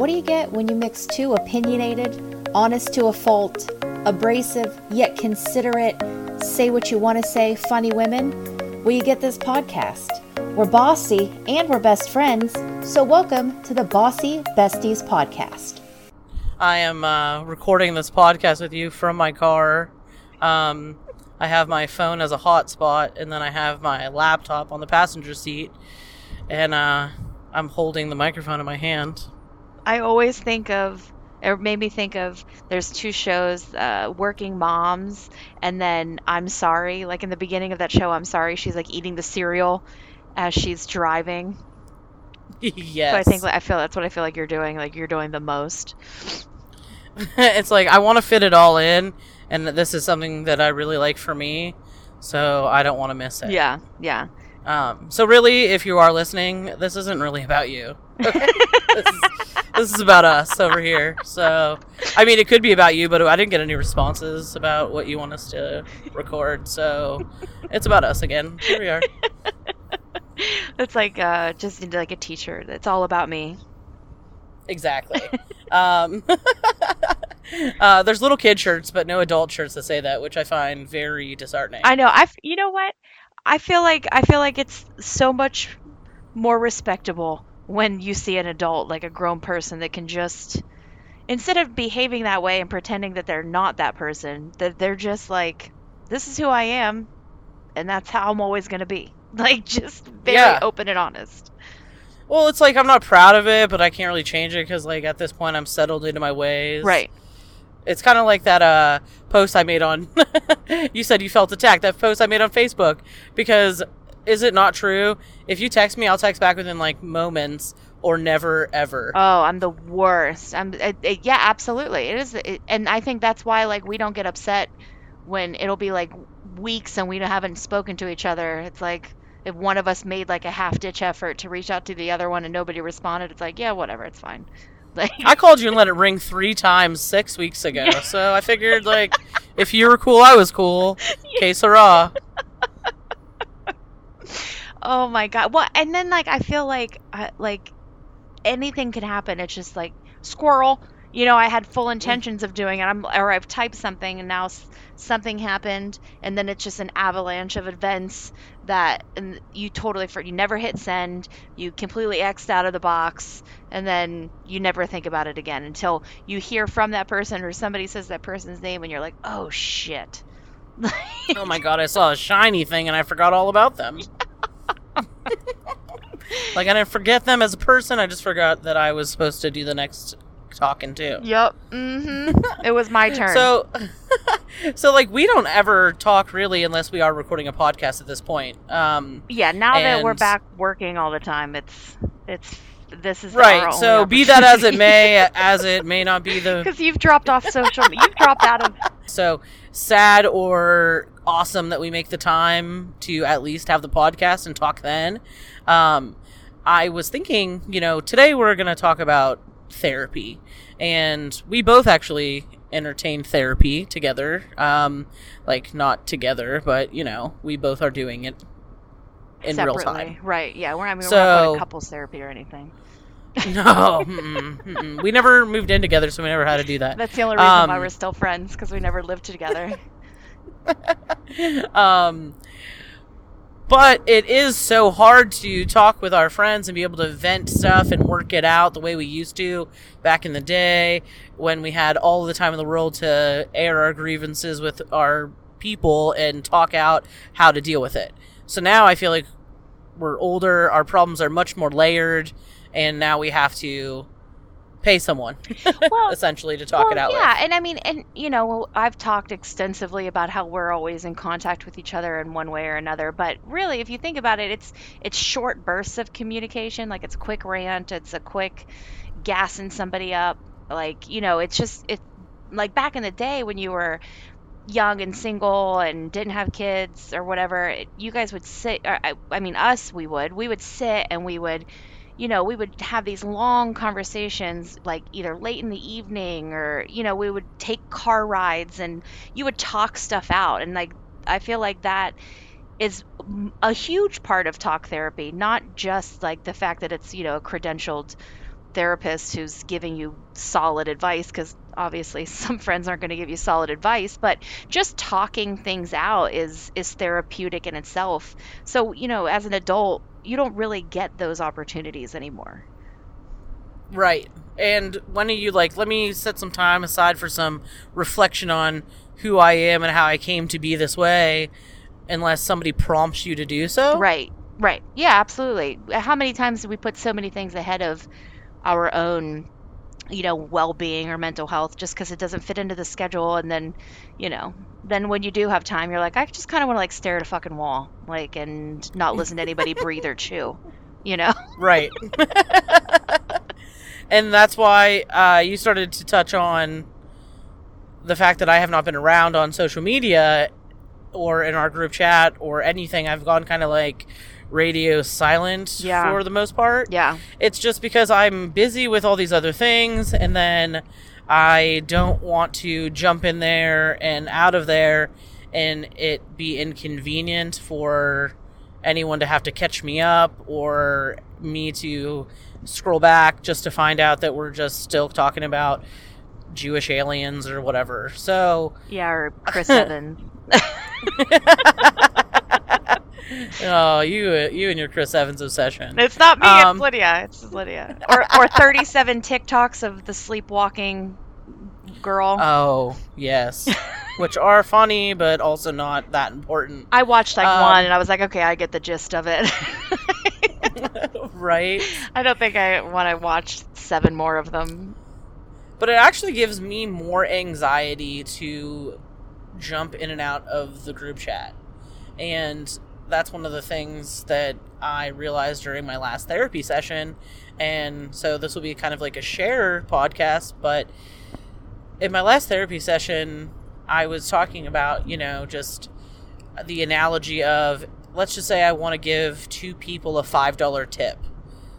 What do you get when you mix two opinionated, honest to a fault, abrasive yet considerate, say what you want to say, funny women? Well, you get this podcast. We're bossy and we're best friends, so welcome to the Bossy Besties podcast. I am uh, recording this podcast with you from my car. Um, I have my phone as a hotspot, and then I have my laptop on the passenger seat, and uh, I'm holding the microphone in my hand. I always think of, it made me think of, there's two shows, uh, Working Moms, and then I'm Sorry. Like in the beginning of that show, I'm Sorry, she's like eating the cereal as she's driving. yes. So I think, I feel that's what I feel like you're doing. Like you're doing the most. it's like I want to fit it all in, and this is something that I really like for me, so I don't want to miss it. Yeah, yeah. Um, so really, if you are listening, this isn't really about you. Okay? this, is, this is about us over here. So, I mean, it could be about you, but I didn't get any responses about what you want us to record. So, it's about us again. Here we are. It's like uh, just like a T-shirt. It's all about me. Exactly. um, uh, there's little kid shirts, but no adult shirts that say that, which I find very disheartening. I know. I. You know what? I feel like I feel like it's so much more respectable when you see an adult, like a grown person, that can just instead of behaving that way and pretending that they're not that person, that they're just like, this is who I am, and that's how I'm always gonna be. Like just very Yeah. open and honest. Well, it's like I'm not proud of it, but I can't really change it because, like, at this point, I'm settled into my ways. Right. It's kind of like that uh, post I made on. you said you felt attacked. That post I made on Facebook because is it not true? If you text me, I'll text back within like moments or never ever. Oh, I'm the worst. I'm it, it- yeah, absolutely. It is, it, and I think that's why like we don't get upset when it'll be like weeks and we haven't spoken to each other. It's like if one of us made like a half ditch effort to reach out to the other one and nobody responded, it's like yeah, whatever, it's fine. Like I called you and let it ring three times six weeks ago, so I figured like if you were cool, I was cool. Que sera. Oh my god. Well, and then like I feel like uh, like anything could happen. It's just like squirrel. You know, I had full intentions of doing it. I'm or I've typed something and now something happened, and then it's just an avalanche of events that and you totally for you never hit send. You completely xed out of the box, and then you never think about it again until you hear from that person or somebody says that person's name, and you're like, oh shit. Oh my god, I saw a shiny thing and I forgot all about them. like I didn't forget them as a person. I just forgot that I was supposed to do the next talking too. Yep. Mm-hmm. it was my turn. So, so like we don't ever talk really unless we are recording a podcast at this point. Um, Yeah, now that we're back working all the time, it's it's this is right. So be that as it may, as it may not be the because you've dropped off social. You've dropped out of. so sad or awesome that we make the time to at least have the podcast and talk then. Um, I was thinking, you know, today we're going to talk about therapy, and we both actually entertain therapy together. Um, like not together, but you know, we both are doing it in real time. Right. Yeah. We're not. I mean, we're not So- going to couples therapy or anything. No, mm-mm, mm-mm. we never moved in together, so we never had to do that. That's the only reason why Um, we're still friends because we never lived together. um, but it is so hard to talk with our friends and be able to vent stuff and work it out the way we used to back in the day when we had all the time in the world to air our grievances with our people and talk out how to deal with it. So now I feel like we're older, our problems are much more layered, and now we have to pay someone well, essentially to talk well, it out yeah, with. and I mean, and you know, I've talked extensively about how we're always in contact with each other in one way or another. But really, if you think about it, it's it's short bursts of communication. Like it's a quick rant, it's a quick gassing somebody up. Like you know, it's just it. Like back in the day when you were young and single and didn't have kids or whatever, it, you guys would sit. Or, I, I mean, us, we would. We would sit and we would you know, we would have these long conversations, like either late in the evening or, you know, we would take car rides and you would talk stuff out. And like, I feel like that is a huge part of talk therapy, not just like the fact that it's, you know, a credentialed therapist who's giving you solid advice because obviously some friends aren't going to give you solid advice but just talking things out is is therapeutic in itself so you know as an adult you don't really get those opportunities anymore Right. And when are you like, let me set some time aside for some reflection on who I am and how I came to be this way, unless somebody prompts you to do so? right right yeah absolutely how many times do we put so many things ahead of our own you know well-being or mental health just because it doesn't fit into the schedule and then you know then when you do have time you're like i just kind of want to like stare at a fucking wall like and not listen to anybody breathe or chew you know Right. and that's why uh, you started to touch on the fact that I have not been around on social media or in our group chat or anything. I've gone kind of like radio silent Yeah. for the most part. yeah It's just because I'm busy with all these other things, and then I don't want to jump in there and out of there and it be inconvenient for anyone to have to catch me up or me to scroll back just to find out that we're just still talking about Jewish aliens or whatever. So, yeah or chris evans oh, you you and your Chris Evans obsession. it's not me Um, it's lydia it's lydia or, or 37 tiktoks of the sleepwalking girl Oh, yes. Which are funny, but also not that important. I watched like Um, one and I was like, okay, I get the gist of it. right? I don't think I want to watch seven more of them. But it actually gives me more anxiety to jump in and out of the group chat. And that's one of the things that I realized during my last therapy session. And so this will be kind of like a share podcast, but in my last therapy session, I was talking about, you know, just the analogy of let's just say I want to give two people a $5 tip,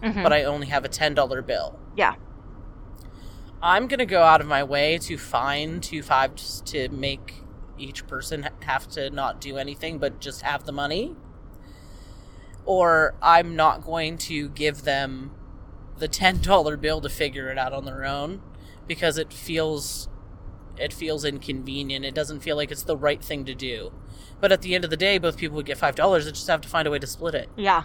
Mhm. but I only have a $10 bill. Yeah. I'm going to go out of my way to find two fives to make each person have to not do anything but just have the money. Or I'm not going to give them the $10 bill to figure it out on their own because it feels it feels inconvenient. It doesn't feel like it's the right thing to do. But at the end of the day, both people would get $5. They just have to find a way to split it Yeah.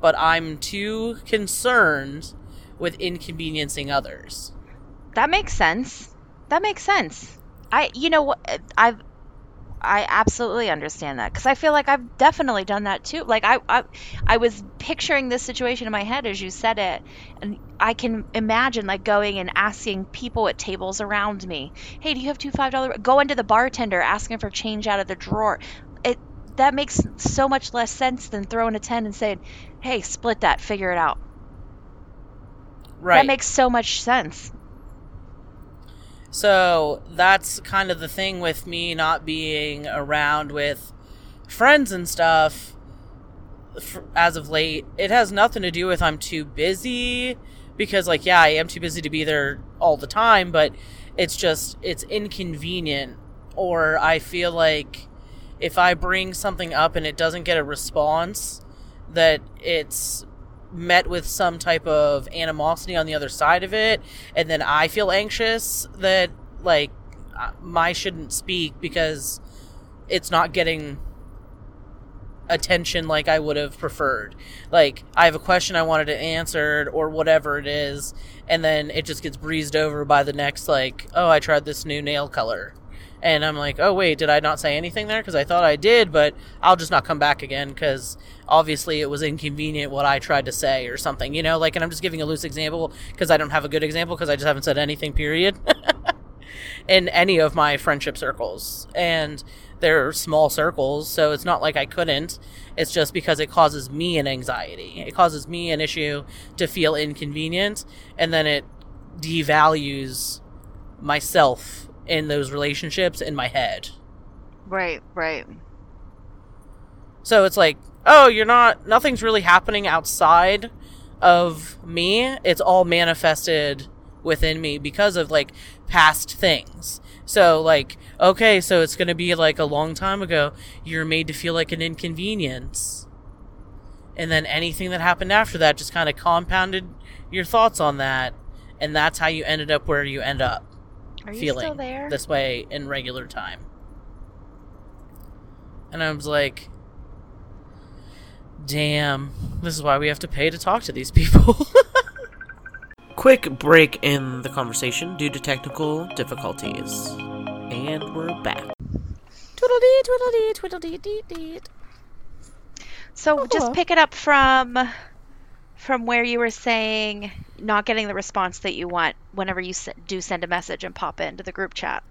but I'm too concerned with inconveniencing others. That makes sense. That makes sense. I, you know what, I've, I absolutely understand that because I feel like I've definitely done that too. Like I, I, I was picturing this situation in my head as you said it, and I can imagine like going and asking people at tables around me, "Hey, do you have two five dollar?" Going to the bartender asking for change out of the drawer. It that makes so much less sense than throwing a ten and saying, "Hey, split that, figure it out." Right. That makes so much sense. So that's kind of the thing with me not being around with friends and stuff as of late. It has nothing to do with I'm too busy because like yeah, I am too busy to be there all the time, but it's just it's inconvenient or I feel like if I bring something up and it doesn't get a response that it's met with some type of animosity on the other side of it and then I feel anxious that like uh, my shouldn't speak because it's not getting attention like I would have preferred. Like I have a question I wanted it answered or whatever it is and then it just gets breezed over by the next like, "Oh, I tried this new nail color." And I'm like, "Oh, wait, did I not say anything there cuz I thought I did, but I'll just not come back again cuz obviously it was inconvenient what I tried to say or something." You know, like and I'm just giving a loose example cuz I don't have a good example cuz I just haven't said anything period. in any of my friendship circles. And they're small circles, so it's not like I couldn't. It's just because it causes me an anxiety. It causes me an issue to feel inconvenient, and then it devalues myself in those relationships in my head. Right, right. So it's like, oh, you're not, nothing's really happening outside of me. It's all manifested within me because of like past things. So, like, okay, so it's going to be like a long time ago, you're made to feel like an inconvenience. And then anything that happened after that just kind of compounded your thoughts on that, and that's how you ended up where you end up Are you feeling still there? this way in regular time. And I was like, damn, this is why we have to pay to talk to these people. Quick break in the conversation due to technical difficulties. And we're back. Twiddledee, twiddledee, twiddledee, dee, dee. So Oh, just well. pick it up from from where you were saying not getting the response that you want whenever you do send a message and pop into the group chat.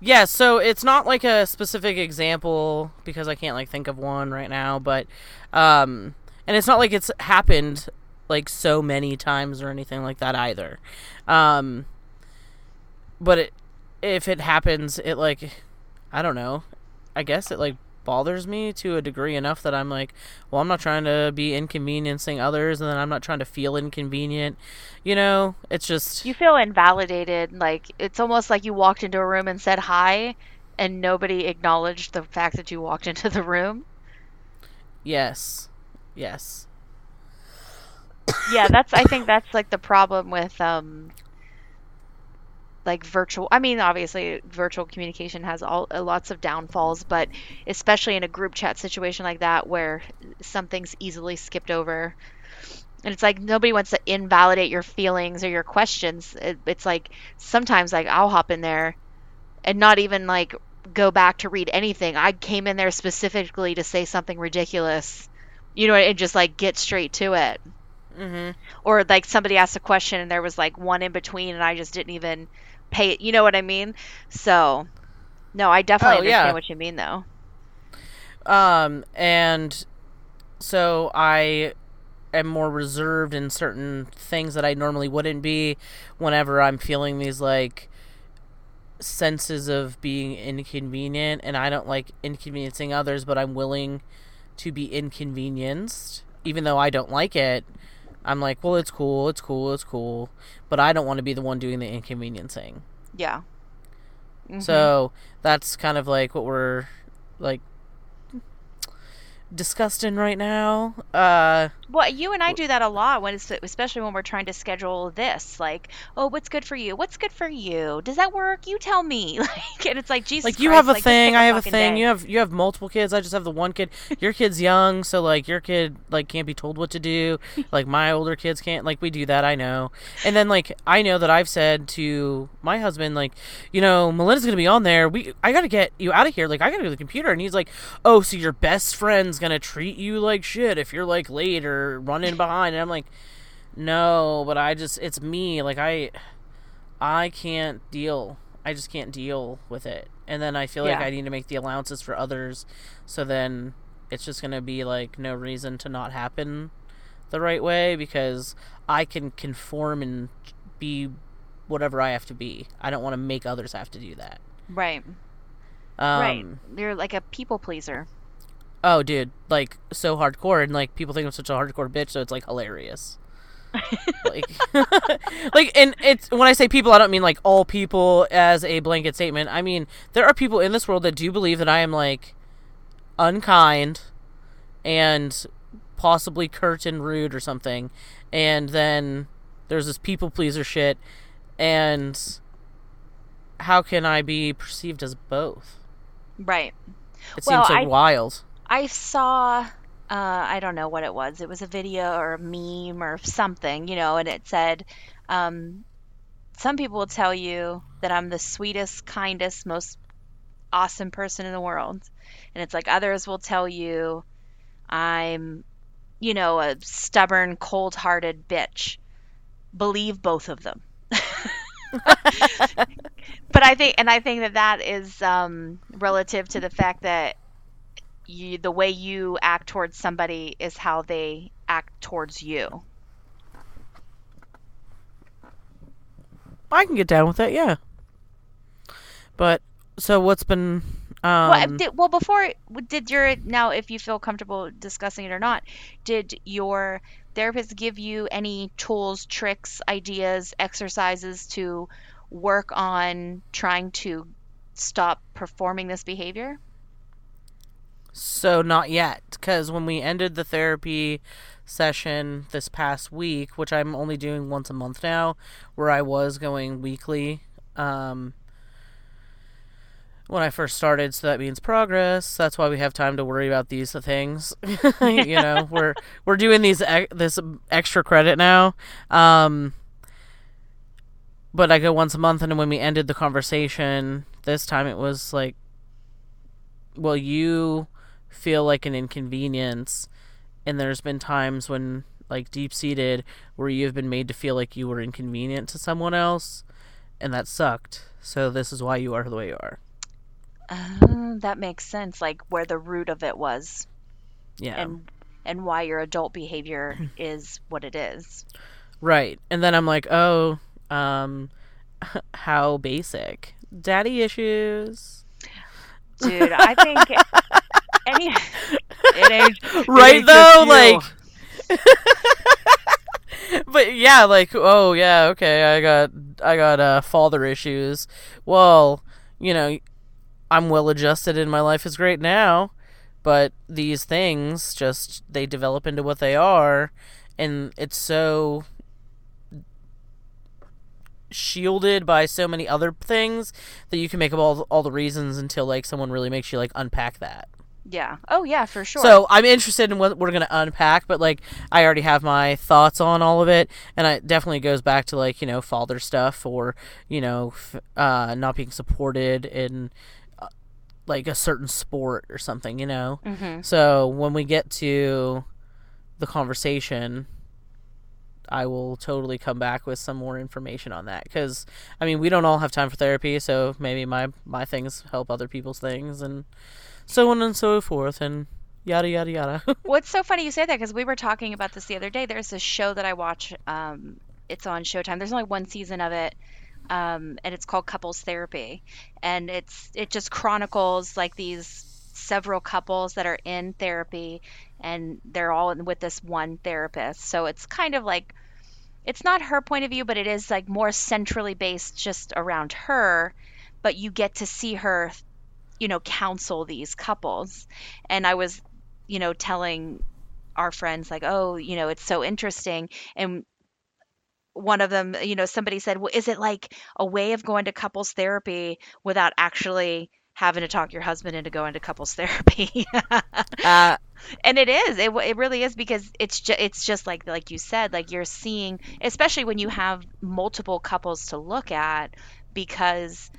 Yeah, so it's not like a specific example because I can't like think of one right now, but um and it's not like it's happened like so many times or anything like that either. Um but it if it happens it like I don't know. I guess it like bothers me to a degree enough that I'm like, well, I'm not trying to be inconveniencing others and then I'm not trying to feel inconvenient. You know, it's just You feel invalidated, like it's almost like you walked into a room and said hi and nobody acknowledged the fact that you walked into the room. yes. Yes. yeah that's i think that's like the problem with um like virtual i mean obviously virtual communication has all uh, lots of downfalls but especially in a group chat situation like that where something's easily skipped over. And it's like nobody wants to invalidate your feelings or your questions. It, it's like sometimes like i'll hop in there and not even like go back to read anything. I came in there specifically to say something ridiculous you know and just like get straight to it. Mhm. or like somebody asked a question and there was like one in between and I just didn't even pay it. You know what I mean? So, no, I definitely Oh, understand yeah. what you mean though. Um, and so I am more reserved in certain things that I normally wouldn't be whenever I'm feeling these like senses of being inconvenient and I don't like inconveniencing others, but I'm willing to be inconvenienced even though I don't like it. I'm like, well, it's cool, it's cool, it's cool, but I don't want to be the one doing the inconveniencing. Yeah. Mhm. So that's kind of like what we're like discussing right now. Uh well, you and I do that a lot when it's especially when we're trying to schedule this. Like, oh, what's good for you? What's good for you? Does that work? You tell me. Like, and it's like Jesus. like you Christ, have a like, thing, I have a thing. day. You have you have multiple kids. I just have the one kid. Your kid's young, so like your kid like can't be told what to do. like my older kids can't. Like we do that, I know. And then like I know that I've said to my husband like, you know, Melinda's going to be on there. We I got to get you out of here. Like I got to go to the computer and he's like, "Oh, so your best friend's to treat you like shit if you're like late or running behind." And I'm like, "No, but I just it's me. Like I I can't deal. I just can't deal with it. And then I feel like I need to make the allowances for others. So then it's just to be like no reason to not happen the right way because I can conform and be whatever I have to be. I don't want to make others have to do that. Right. Um, right. You're like a people pleaser. Oh, dude, like so hardcore, and like people think I'm such a hardcore bitch, so it's like hilarious. like, like, and it's when I say people, I don't mean like all people as a blanket statement. I mean there are people in this world that do believe that I am like unkind and possibly curt and rude or something, and then there's this people pleaser shit, and how can I be perceived as both? Right. It Well, seems so I- wild. I saw uh, I don't know what it was. It was a video or a meme or something, you know, and it said, um, some people will tell you that I'm the sweetest, kindest, most awesome person in the world. And it's like others will tell you I'm, you know, a stubborn, cold hearted bitch. Believe both of them. but I think, and I think that that is um, relative to the fact that you, the way you act towards somebody is how they act towards you. I can get down with that, yeah. But so what's been um well, did, well, before did your now, if you feel comfortable discussing it or not, did your therapist give you any tools, tricks, ideas, exercises to work on trying to stop performing this behavior? So not yet, because when we ended the therapy session this past week, which I'm only doing once a month now, where I was going weekly. Um, when I first started, so that means progress. That's why we have time to worry about these things. you know, we're we're doing these this extra credit now. Um, but I go once a month, and when we ended the conversation this time, it was like, well, you feel like an inconvenience, and there's been times when like deep seated where you've been made to feel like you were inconvenient to someone else, and that sucked. So this is why you are the way you are. Uh, that makes sense. Like where the root of it was. Yeah. And and why your adult behavior is what it is. Right. And then I'm like, "Oh, um how basic. Daddy issues." Dude, I think any it ain't right ain't though like but yeah like oh yeah okay i got i got uh father issues. Well you know i'm well adjusted and my life is great now but these things just they develop into what they are and it's so shielded by so many other things that you can make up all, all the reasons until like someone really makes you like unpack that Yeah. Oh yeah, for sure. so I'm interested in what we're gonna unpack, but like I already have my thoughts on all of it, and it definitely goes back to like you know father stuff or you know f- uh, not being supported in uh, like a certain sport or something, you know. Mhm. So when we get to the conversation, I will totally come back with some more information on that because I mean we don't all have time for therapy, so maybe my my things help other people's things and so on and so forth and yada yada yada. What's so funny you say that because we were talking about this the other day. There's this show that I watch. Um, it's on Showtime. There's only one season of it, um, and it's called Couples Therapy, and it's it just chronicles like these several couples that are in therapy, and they're all with this one therapist. So it's kind of like it's not her point of view, but it is like more centrally based just around her. But you get to see her, you know, counsel these couples. And I was, you know, telling our friends, like, oh, you know, it's so interesting. And one of them, you know, somebody said, well, is it like a way of going to couples therapy without actually having to talk your husband into going to couples therapy? uh, and it is it, it really is because it's just it's just like like you said like you're seeing especially when you have multiple couples to look at because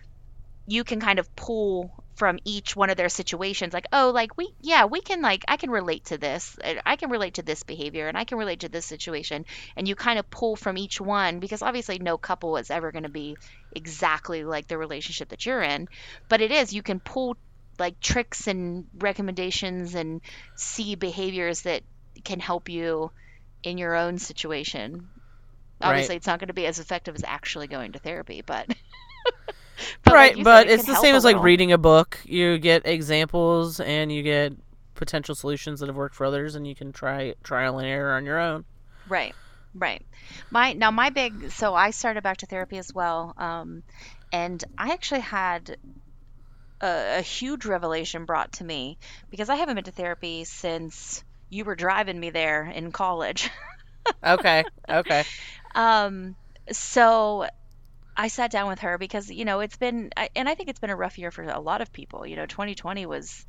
you can kind of pull from each one of their situations like oh like we yeah we can like i can relate to this i can relate to this behavior and i can relate to this situation and you kind of pull from each one because obviously no couple is ever going to be exactly like the relationship that you're in but it is you can pull like tricks and recommendations and see behaviors that can help you in your own situation. Right. Obviously, it's not going to be as effective as actually going to therapy, but, but like right, said, but it it's the same as like reading a book. You get examples and you get potential solutions that have worked for others, and you can try trial and error on your own. Right, right. My now my big so I started back to therapy as well, um, and I actually had a, a huge revelation brought to me because I haven't been to therapy since you were driving me there in college. Okay, okay, Um, so I sat down with her because you know it's been, I- and I think it's been a rough year for a lot of people. You know, 2020 was,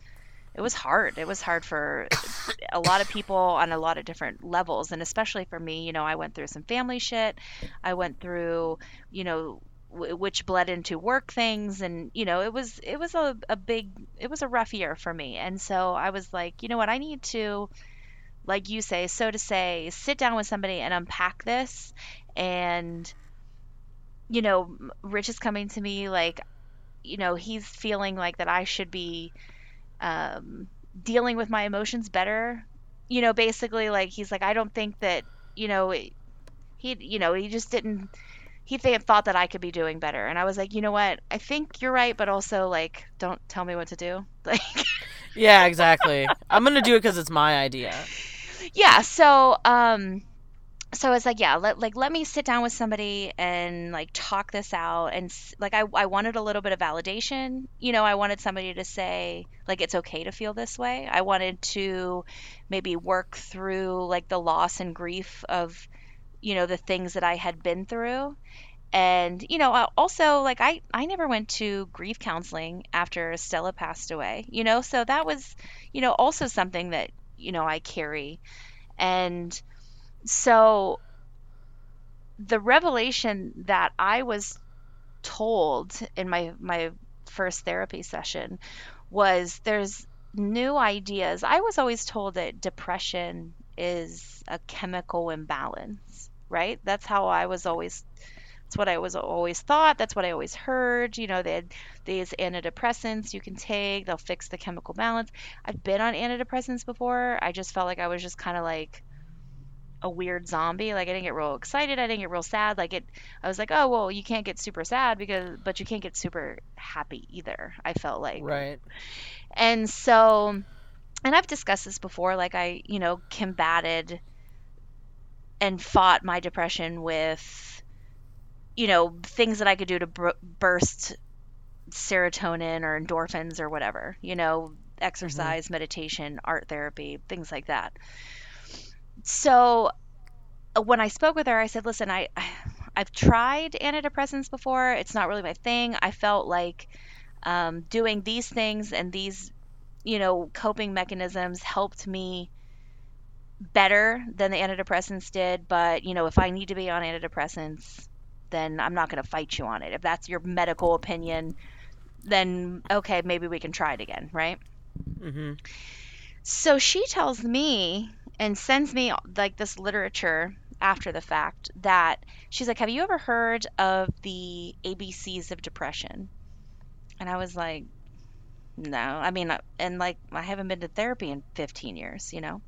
it was hard. It was hard for a lot of people on a lot of different levels, and especially for me. You know, I went through some family shit. I went through, you know, w- which bled into work things, and you know, it was it was a, a big, it was a rough year for me. And so I was like, you know what, I need to like you say, so to say, sit down with somebody and unpack this. And, you know, Rich is coming to me like, you know, he's feeling like that I should be um, dealing with my emotions better. You know, basically, like, he's like, I don't think that, you know, he, you know, he just didn't. He th- thought that I could be doing better, and I was like, you know what? I think you're right, but also like, don't tell me what to do. Like, yeah, exactly. I'm gonna do it because it's my idea. yeah so um so it's like yeah let like let me sit down with somebody and like talk this out and like I, I wanted a little bit of validation. You know i wanted somebody to say like it's okay to feel this way. I wanted to maybe work through like the loss and grief of you know the things that i had been through. And you know also like i i never went to grief counseling after stella passed away you know? So that was you know also something that you know i carry. And so the revelation that I was told in my my first therapy session was there's new ideas. I was always told that depression is a chemical imbalance, right? That's how I was always that's what I was always thought. That's what I always heard. You know, they had these antidepressants you can take, they'll fix the chemical balance. I've been on antidepressants before. I just felt like I was just kind of like a weird zombie. Like I didn't get real excited. I didn't get real sad. Like it, I was like, oh well, you can't get super sad because, but you can't get super happy either. I felt like, Right. and so, and I've discussed this before. Like I, you know, combated and fought my depression with, you know, things that I could do to br- burst serotonin or endorphins or whatever. You know, mm-hmm. exercise, meditation, art therapy, things like that. So uh, when I spoke with her, I said, "Listen, I I've tried antidepressants before. It's not really my thing. I felt like um, doing these things and these, you know, coping mechanisms helped me better than the antidepressants did. But you know, if I need to be on antidepressants, then I'm not going to fight you on it. If that's your medical opinion, then okay, maybe we can try it again, right?" Mm-hmm. So she tells me and sends me like this literature after the fact that she's like, Have you ever heard of the ABCs of depression? And I was like, No. I mean, and like, I haven't been to therapy in 15 years, you know?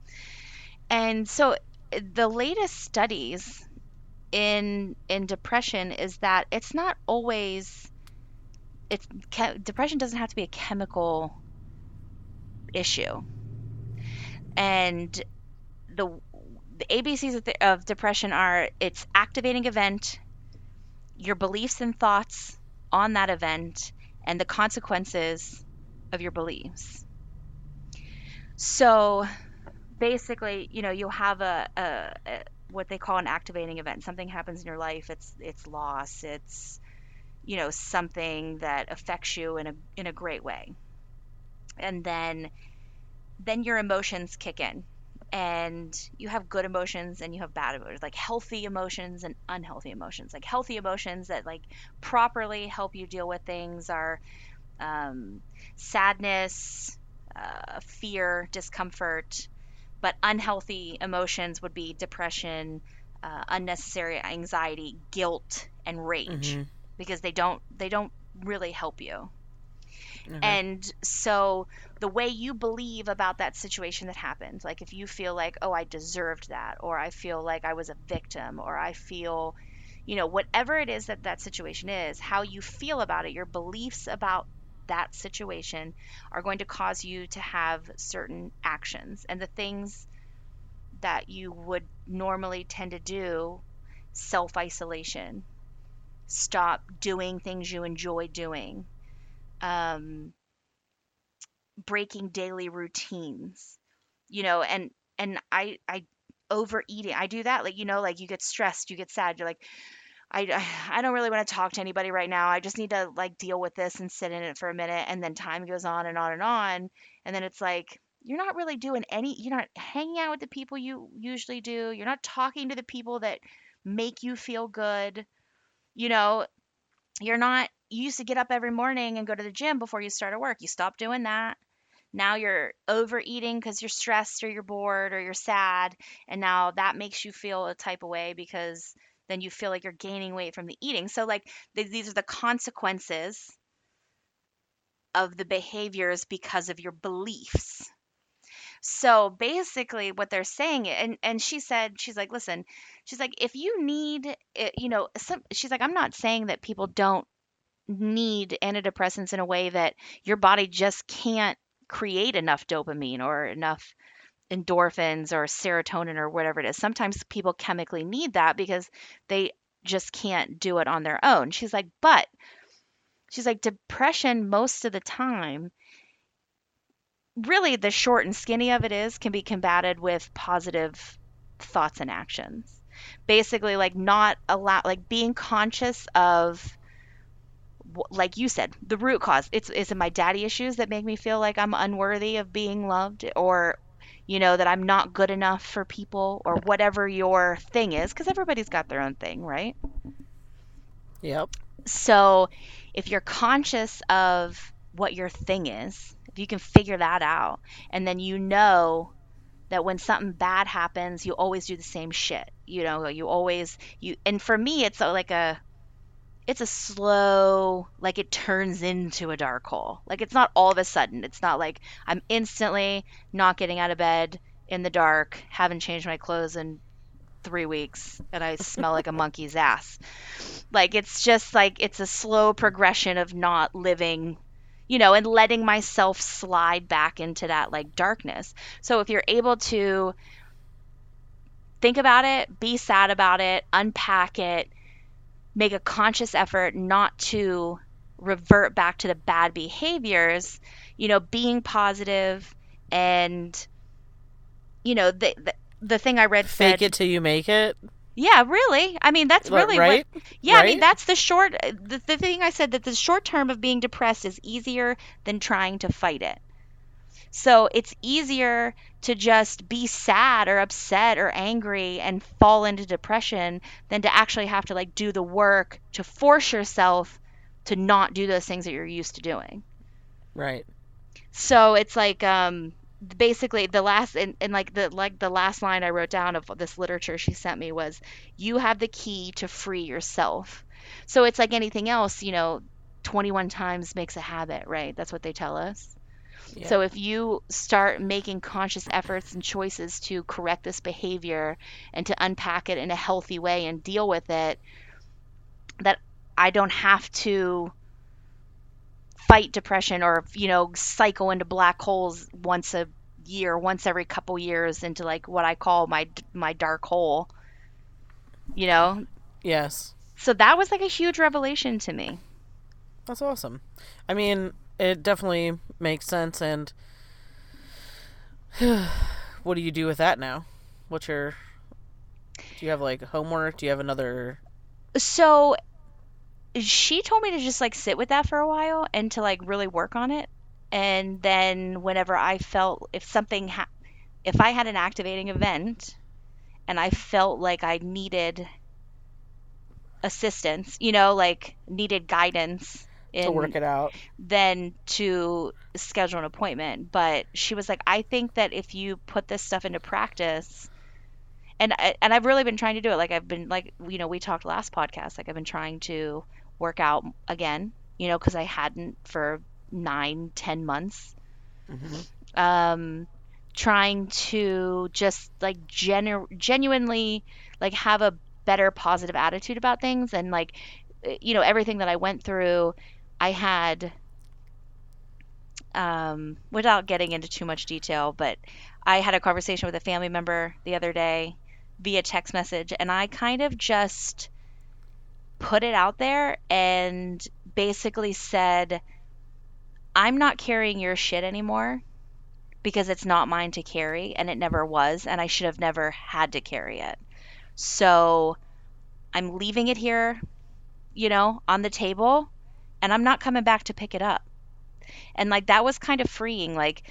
And so the latest studies in in depression is that it's not always it's depression doesn't have to be a chemical issue and the the ABCs of, the, of depression are its activating event, your beliefs and thoughts on that event, and the consequences of your beliefs. So basically, you know, you'll have a, a, a what they call an activating event. Something happens in your life. It's it's loss. It's you know something that affects you in a in a great way, and then then your emotions kick in and you have good emotions and you have bad emotions like healthy emotions and unhealthy emotions like healthy emotions that like properly help you deal with things are um, sadness uh, fear discomfort but unhealthy emotions would be depression uh, unnecessary anxiety guilt and rage Mm-hmm. because they don't they don't really help you Okay. and so the way you believe about that situation that happened, like if you feel like, oh, I deserved that, or I feel like I was a victim, or I feel, you know, whatever it is that that situation is, how you feel about it, your beliefs about that situation are going to cause you to have certain actions. And the things that you would normally tend to do, self isolation, stop doing things you enjoy doing. Um, breaking daily routines you know and and i i overeating i do that like you know like you get stressed you get sad you're like i i don't really want to talk to anybody right now i just need to like deal with this and sit in it for a minute and then time goes on and on and on and then it's like you're not really doing any you're not hanging out with the people you usually do you're not talking to the people that make you feel good you know you're not you used to get up every morning and go to the gym before you started work. You stopped doing that. Now you're overeating because you're stressed or you're bored or you're sad and now that makes you feel a type of way because then you feel like you're gaining weight from the eating. So like th- these are the consequences of the behaviors because of your beliefs. So basically what they're saying and and she said she's like listen she's like if you need eh, you know some she's like i'm not saying that people don't need antidepressants in a way that your body just can't create enough dopamine or enough endorphins or serotonin or whatever it is. Sometimes people chemically need that because they just can't do it on their own. She's like, but she's like, depression most of the time, really the short and skinny of it is, can be combated with positive thoughts and actions. Basically, like not allow, like being conscious of like you said, the root cause. It's is it my daddy issues that make me feel like I'm unworthy of being loved or you know that I'm not good enough for people or whatever your thing is because everybody's got their own thing, right? Yep. So, if you're conscious of what your thing is, if you can figure that out and then you know that when something bad happens, you always do the same shit. You know, you always you and for me it's like a it's a slow like it turns into a dark hole. Like it's not all of a sudden. It's not like i'm instantly not getting out of bed in the dark haven't changed my clothes in three weeks and i smell like a monkey's ass. Like it's just like it's a slow progression of not living you know and letting myself slide back into that like darkness. So if you're able to think about it be sad about it unpack it make a conscious effort not to revert back to the bad behaviors, you know, being positive and you know, the the, the thing I read Fake said, it till you make it. Yeah, really. I mean, that's really right? what Yeah, I mean, that's the short the, the thing I said that the short term of being depressed is easier than trying to fight it. So it's easier to just be sad or upset or angry and fall into depression than to actually have to like do the work to force yourself to not do those things that you're used to doing. Right. So it's like um basically the last and, and like the like the last line I wrote down of this literature she sent me was you have the key to free yourself. So it's like anything else, you know, 21 times makes a habit, right? That's what they tell us. Yeah. So if you start making conscious efforts and choices to correct this behavior and to unpack it in a healthy way and deal with it, that I don't have to fight depression or you know cycle into black holes once a year, once every couple years into like what I call my my dark hole. You know, yes. so that was like a huge revelation to me. That's awesome. I mean, it definitely makes sense. And what do you do with that now? What's your? Do you have like homework? Do you have another? So she told me to just like sit with that for a while and to like really work on it. And then whenever I felt if something ha- if I had an activating event and I felt like I needed assistance, you know, like needed guidance in, to work it out. than to schedule an appointment. But she was like, I think that if you put this stuff into practice, and I, and I've really been trying to do it. Like I've been like you know we talked last podcast. Like I've been trying to work out again. You know because I hadn't for nine ten months. hmm Um, trying to just like genu- genuinely like have a better positive attitude about things and like eh, you know everything that I went through I had um without getting into too much detail but I had a conversation with a family member the other day via text message and I kind of just put it out there and basically said I'm not carrying your shit anymore because it's not mine to carry and it never was and I should have never had to carry it. So I'm leaving it here, you know, on the table and I'm not coming back to pick it up. And like that was kind of freeing like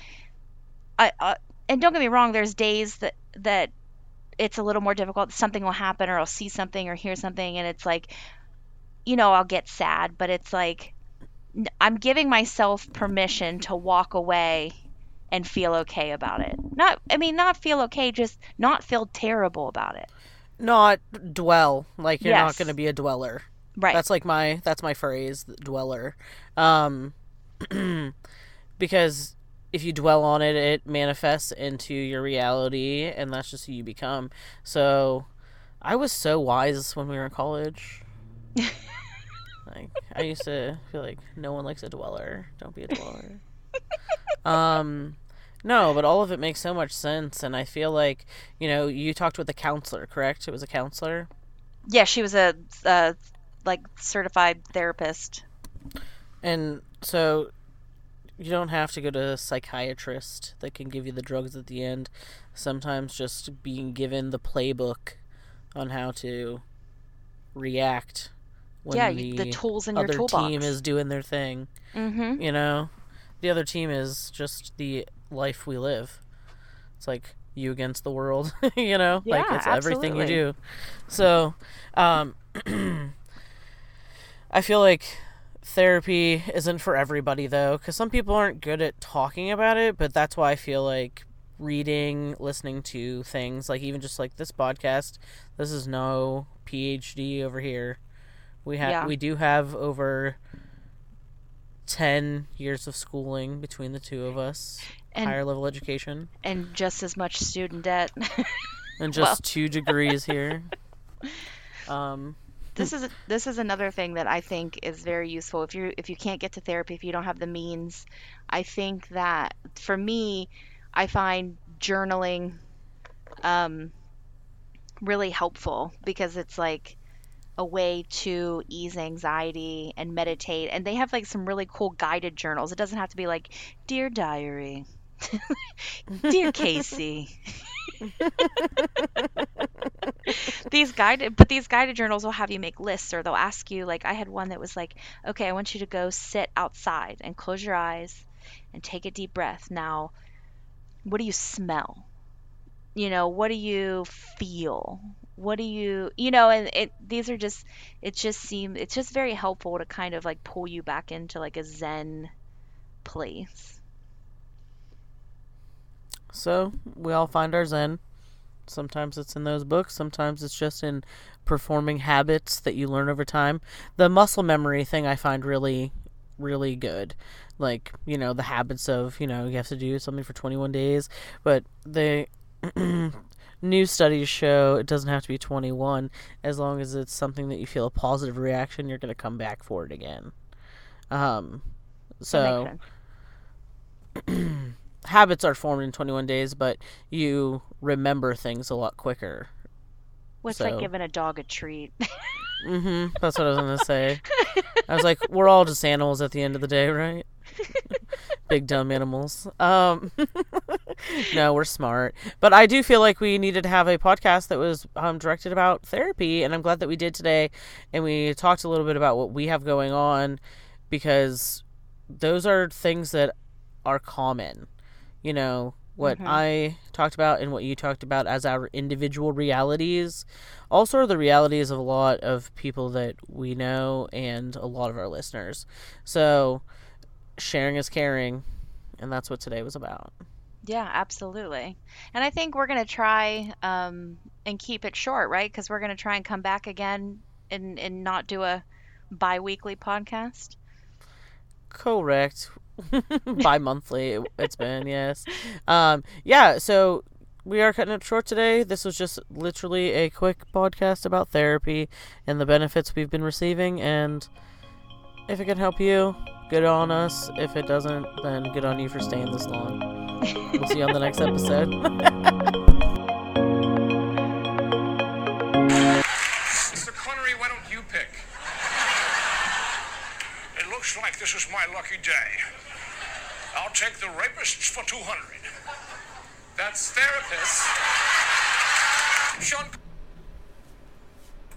I uh, and don't get me wrong there's days that that it's a little more difficult something will happen or I'll see something or hear something and it's like you know, I'll get sad, but it's like I'm giving myself permission to walk away and feel okay about it. Not, I mean, not feel okay, just not feel terrible about it. Not dwell. Like you're not going to be a dweller. Right. That's like my that's my phrase, dweller. Um, because if you dwell on it, it manifests into your reality, and that's just who you become. So, I was so wise when we were in college. like I used to feel like no one likes a dweller. Don't be a dweller. um, No, but all of it makes so much sense, and I feel like you know you talked with a counselor, correct? It was a counselor. Yeah, she was a, a like certified therapist. And so you don't have to go to a psychiatrist that can give you the drugs at the end. Sometimes just being given the playbook on how to react when yeah, the, the tools in your other toolbox. team is doing their thing. Mm-hmm. You know, the other team is just the life we live. It's like you against the world. you know, like Yeah, it's everything you do. So, um, I feel like therapy isn't for everybody though, because some people aren't good at talking about it. But that's why I feel like reading, listening to things, like even just like this podcast. This is no PhD over here. We have Yeah. we do have over 10 years of schooling between the two of us And higher level education and just as much student debt. and just Well. two degrees here um this is this is another thing that I think is very useful. If you if you can't get to therapy if you don't have the means I think that for me I find journaling um really helpful because it's like a way to ease anxiety and meditate. And they have like some really cool guided journals. It doesn't have to be like dear diary dear Casey. These guided but these guided journals will have you make lists or they'll ask you like i had one that was like okay i want you to go sit outside and close your eyes and take a deep breath. Now what do you smell? You know what do you feel? What do you you know and it these are just it just seem it's just very helpful to kind of like pull you back into like a zen place so we all find our zen. Sometimes it's in those books sometimes it's just in performing habits that you learn over time. The muscle memory thing i find really really good. Like you know the habits of you know you have to do something for 21 days but the new studies show it doesn't have to be 21 as long as it's something that you feel a positive reaction you're going to come back for it again. Um so. habits are formed in 21 days but you remember things a lot quicker what's so- like giving a dog a treat hmm That's what I was gonna say. I was like, we're all just animals at the end of the day, right? Big dumb animals. Um, no, we're smart, but I do feel like we needed to have a podcast that was um, directed about therapy, and I'm glad that we did today, and we talked a little bit about what we have going on, because those are things that are common. You know what Mhm. I talked about and what you talked about as our individual realities also are the realities of a lot of people that we know and a lot of our listeners. So sharing is caring, and that's what today was about. Yeah, absolutely. And I think we're going to try um, and keep it short, right? Because we're going to try and come back again and, and not do a bi weekly podcast. Correct. Bi-monthly it- it's been, yes. Um yeah, so we are cutting it short today. This was just literally a quick podcast about therapy and the benefits we've been receiving and if it can help you, good on us. If it doesn't, then good on you for staying this long. We'll see you on the next episode. Mr. Connery, why don't you pick? It looks like this is my lucky day. I'll take the rapists for 200. That's therapist. Sean